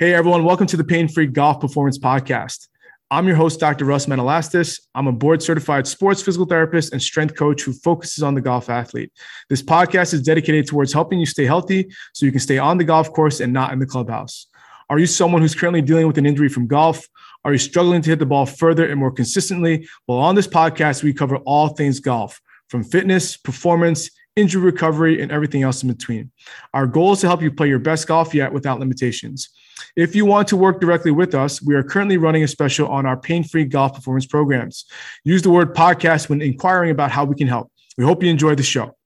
Hey, everyone. Welcome to the Pain Free Golf Performance Podcast. I'm your host, Dr. Russ Manalastas. I'm a board certified sports physical therapist and strength coach who focuses on the golf athlete. This podcast is dedicated towards helping you stay healthy so you can stay on the golf course and not in the clubhouse. Are you someone who's currently dealing with an injury from golf? Are you struggling to hit the ball further and more consistently? Well, on this podcast, we cover all things golf from fitness, performance, injury recovery, and everything else in between. Our goal is to help you play your best golf yet without limitations. If you want to work directly with us, we are currently running a special on our pain free golf performance programs. Use the word podcast when inquiring about how we can help. We hope you enjoy the show.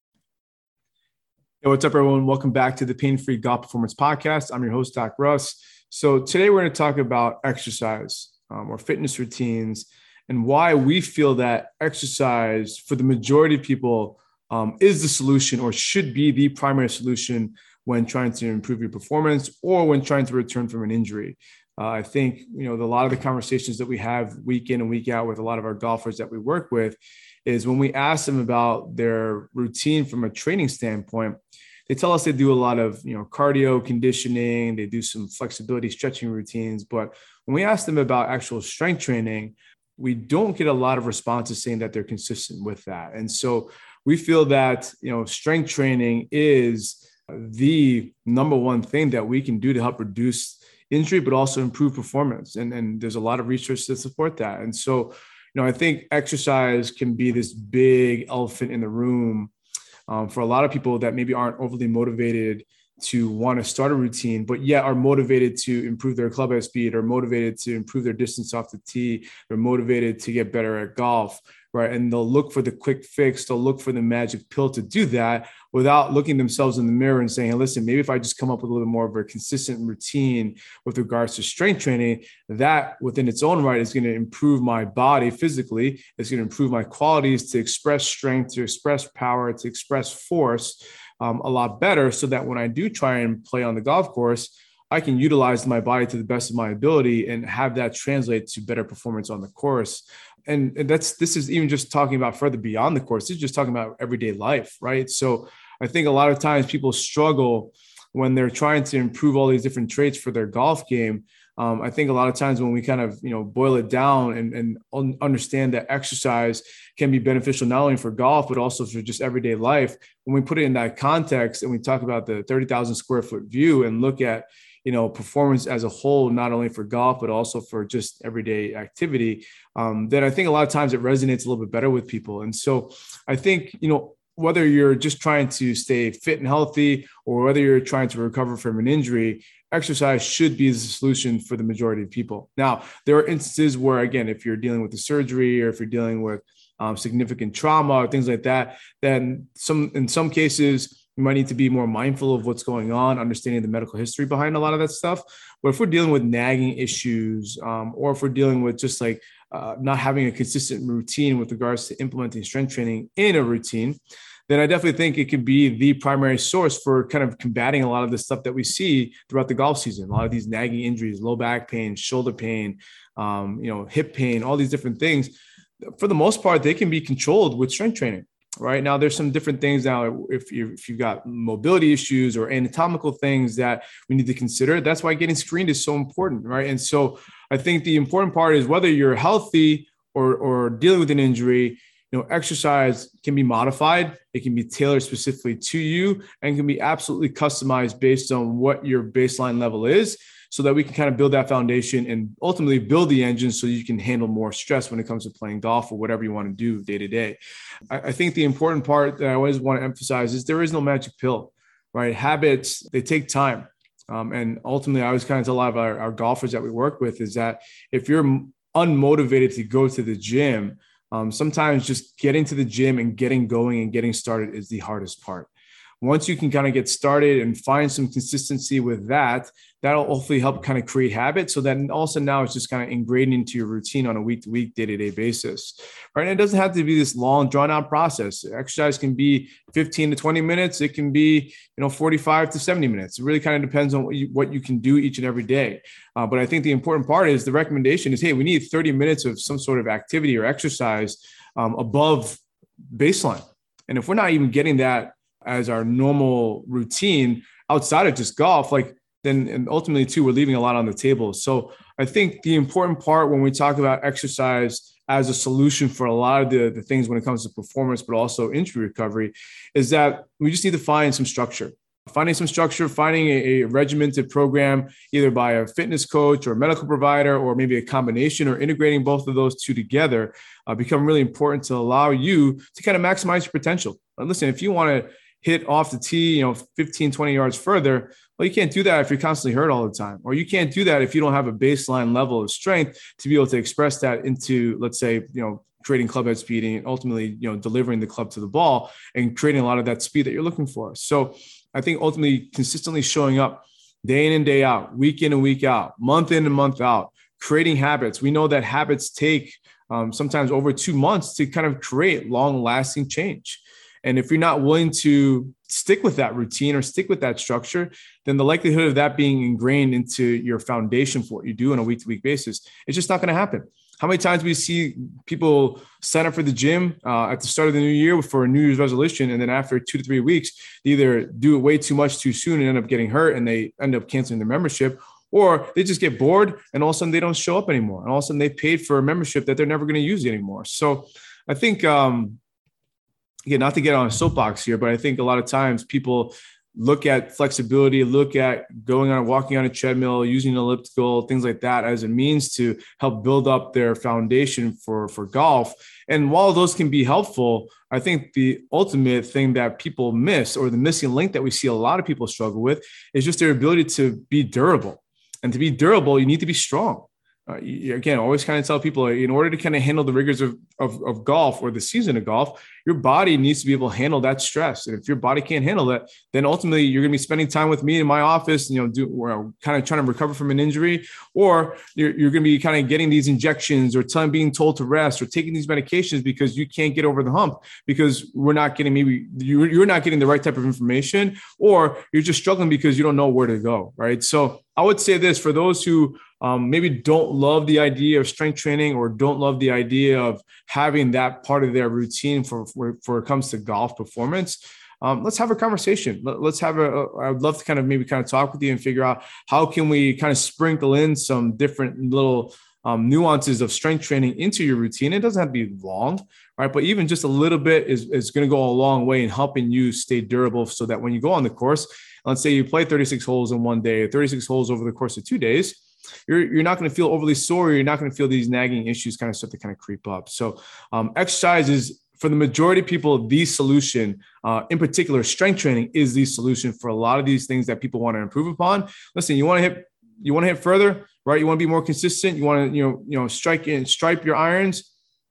Hey, what's up, everyone? Welcome back to the Pain Free Golf Performance Podcast. I'm your host, Doc Russ. So, today we're going to talk about exercise um, or fitness routines and why we feel that exercise for the majority of people um, is the solution or should be the primary solution when trying to improve your performance or when trying to return from an injury. Uh, I think you know the, a lot of the conversations that we have week in and week out with a lot of our golfers that we work with is when we ask them about their routine from a training standpoint, they tell us they do a lot of you know cardio conditioning, they do some flexibility stretching routines, but when we ask them about actual strength training, we don't get a lot of responses saying that they're consistent with that. And so we feel that you know strength training is the number one thing that we can do to help reduce injury, but also improve performance. And, and there's a lot of research to support that. And so, you know, I think exercise can be this big elephant in the room um, for a lot of people that maybe aren't overly motivated to want to start a routine, but yet are motivated to improve their club speed or motivated to improve their distance off the tee. They're motivated to get better at golf right? And they'll look for the quick fix, they'll look for the magic pill to do that without looking themselves in the mirror and saying, hey, listen, maybe if I just come up with a little bit more of a consistent routine with regards to strength training, that within its own right is going to improve my body physically, it's going to improve my qualities to express strength, to express power, to express force um, a lot better so that when I do try and play on the golf course, I can utilize my body to the best of my ability and have that translate to better performance on the course and, and that's this is even just talking about further beyond the course. Is just talking about everyday life, right? So I think a lot of times people struggle when they're trying to improve all these different traits for their golf game. Um, I think a lot of times when we kind of you know boil it down and, and un- understand that exercise can be beneficial not only for golf but also for just everyday life. When we put it in that context and we talk about the thirty thousand square foot view and look at you know performance as a whole not only for golf but also for just everyday activity um, then i think a lot of times it resonates a little bit better with people. And so i think you know whether you're just trying to stay fit and healthy or whether you're trying to recover from an injury exercise should be the solution for the majority of people. Now there are instances where again if you're dealing with the surgery or if you're dealing with um, significant trauma or things like that then some in some cases we might need to be more mindful of what's going on, understanding the medical history behind a lot of that stuff. But if we're dealing with nagging issues, um, or if we're dealing with just like uh, not having a consistent routine with regards to implementing strength training in a routine, then I definitely think it could be the primary source for kind of combating a lot of the stuff that we see throughout the golf season. A lot of these nagging injuries, low back pain, shoulder pain, um, you know, hip pain, all these different things. For the most part, they can be controlled with strength training right? Now there's some different things now if, you, if you've got mobility issues or anatomical things that we need to consider that's why getting screened is so important right? And so i think the important part is whether you're healthy or or dealing with an injury know exercise can be modified it can be tailored specifically to you and can be absolutely customized based on what your baseline level is so that we can kind of build that foundation and ultimately build the engine so you can handle more stress when it comes to playing golf or whatever you want to do day to day. I think the important part that I always want to emphasize is there is no magic pill, right? Habits, they take time. Um, and ultimately, I always kind of tell a lot of our, our golfers that we work with is that if you're unmotivated to go to the gym, um, sometimes just getting to the gym and getting going and getting started is the hardest part once you can kind of get started and find some consistency with that, that'll hopefully help kind of create habits. So then also now it's just kind of ingrained into your routine on a week to week, day to day basis. Right. And it doesn't have to be this long, drawn out process. Exercise can be 15 to 20 minutes. It can be, you know, 45 to 70 minutes. It really kind of depends on what you, what you can do each and every day. Uh, but I think the important part is the recommendation is, hey, we need 30 minutes of some sort of activity or exercise um, above baseline. And if we're not even getting that as our normal routine outside of just golf, like then and ultimately too we're leaving a lot on the table. So I think the important part when we talk about exercise as a solution for a lot of the, the things when it comes to performance, but also injury recovery, is that we just need to find some structure. Finding some structure, finding a, a regimented program, either by a fitness coach or a medical provider, or maybe a combination, or integrating both of those two together, uh, become really important to allow you to kind of maximize your potential. Listen, if you want to hit off the tee, you know, 15, 20 yards further, well, you can't do that if you're constantly hurt all the time, or you can't do that if you don't have a baseline level of strength to be able to express that into, let's say, you know, creating club head speed and ultimately, you know, delivering the club to the ball and creating a lot of that speed that you're looking for. So I think ultimately consistently showing up day in and day out, week in and week out, month in and month out, creating habits. We know that habits take um, sometimes over two months to kind of create long lasting change. And if you're not willing to stick with that routine or stick with that structure, then the likelihood of that being ingrained into your foundation for what you do on a week to week basis, it's just not going to happen. How many times we see people sign up for the gym uh, at the start of the new year for a New Year's resolution, and then after two to three weeks, they either do it way too much too soon and end up getting hurt, and they end up canceling their membership, or they just get bored and all of a sudden they don't show up anymore, and all of a sudden they paid for a membership that they're never going to use anymore. So, I think um, again, not to get on a soapbox here, but I think a lot of times people look at flexibility, look at going on walking on a treadmill, using an elliptical, things like that as a means to help build up their foundation for for golf. And while those can be helpful, I think the ultimate thing that people miss or the missing link that we see a lot of people struggle with is just their ability to be durable. And to be durable, you need to be strong uh, again, always kind of tell people in order to kind of handle the rigors of, of, of, golf or the season of golf, your body needs to be able to handle that stress. And if your body can't handle that, then ultimately you're going to be spending time with me in my office, you know, do, or kind of trying to recover from an injury, or you're, you're going to be kind of getting these injections or telling, being told to rest or taking these medications because you can't get over the hump because we're not getting maybe you're, you're not getting the right type of information or you're just struggling because you don't know where to go. Right. So I would say this for those who um, maybe don't love the idea of strength training or don't love the idea of having that part of their routine for, for, for it comes to golf performance. Um, let's have a conversation. Let, us have a. I'd love to kind of maybe kind of talk with you and figure out how can we kind of sprinkle in some different little um, nuances of strength training into your routine. It doesn't have to be long, right? But even just a little bit is, is going to go a long way in helping you stay durable so that when you go on the course, let's say you play 36 holes in one day, 36 holes over the course of two days, you're, you're not going to feel overly sore. You're not going to feel these nagging issues kind of start to kind of creep up. So um, exercise is for the majority of people, the solution, uh, in particular, strength training is the solution for a lot of these things that people want to improve upon. Listen, you want to hit, you want to hit further, right? You want to be more consistent. You want to, you know, you know, strike and stripe your irons.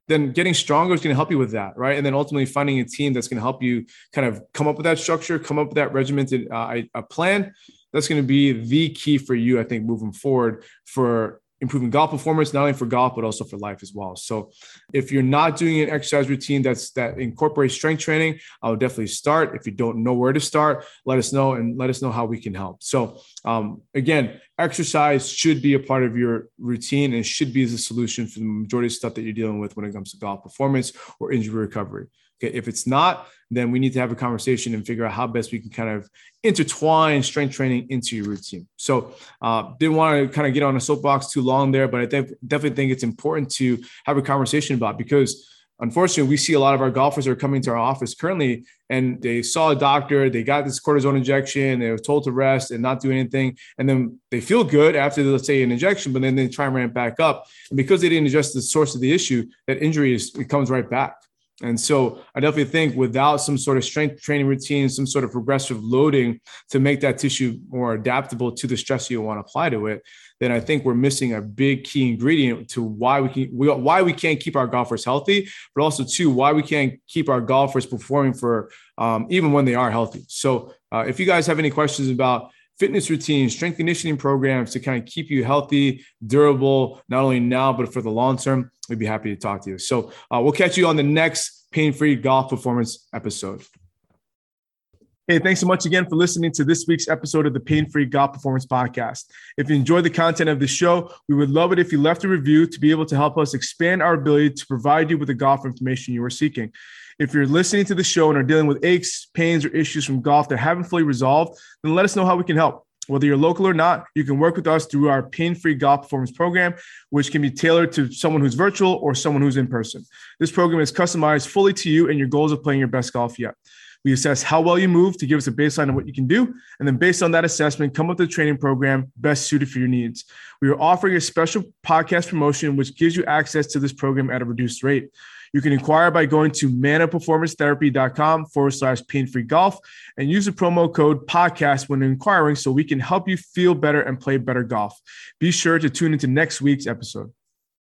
Then getting stronger is going to help you with that, right? And then ultimately finding a team that's going to help you kind of come up with that structure, come up with that regimented uh, a plan that's going to be the key for you, I think, moving forward for improving golf performance, not only for golf, but also for life as well. So if you're not doing an exercise routine that's that incorporates strength training, I would definitely start. If you don't know where to start, let us know and let us know how we can help. So um, again, exercise should be a part of your routine and should be the solution for the majority of stuff that you're dealing with when it comes to golf performance or injury recovery. If it's not, then we need to have a conversation and figure out how best we can kind of intertwine strength training into your routine. So, uh, didn't want to kind of get on a soapbox too long there, but I think, definitely think it's important to have a conversation about because unfortunately we see a lot of our golfers are coming to our office currently and they saw a doctor they got this cortisone injection they were told to rest and not do anything and then they feel good after let's say an injection but then they try and ramp back up and because they didn't address the source of the issue that injury is it comes right back and so I definitely think without some sort of strength training routine, some sort of progressive loading to make that tissue more adaptable to the stress you want to apply to it, then I think we're missing a big key ingredient to why we can we, why we can't keep our golfers healthy, but also too why we can't keep our golfers performing for um, even when they are healthy. So uh, if you guys have any questions about fitness routines, strength conditioning programs to kind of keep you healthy, durable, not only now, but for the long term, we'd be happy to talk to you. So uh, we'll catch you on the next pain free golf performance episode. Hey, thanks so much again for listening to this week's episode of the Pain Free Golf Performance Podcast. If you enjoyed the content of the show, we would love it if you left a review to be able to help us expand our ability to provide you with the golf information you are seeking. If you're listening to the show and are dealing with aches, pains, or issues from golf that haven't fully resolved, then let us know how we can help. Whether you're local or not, you can work with us through our pain free golf performance program, which can be tailored to someone who's virtual or someone who's in person. This program is customized fully to you and your goals of playing your best golf yet. We assess how well you move to give us a baseline of what you can do. And then, based on that assessment, come up with a training program best suited for your needs. We are offering a special podcast promotion, which gives you access to this program at a reduced rate. You can inquire by going to manaperformancetherapy.com forward slash pain free golf and use the promo code podcast when inquiring so we can help you feel better and play better golf. Be sure to tune into next week's episode.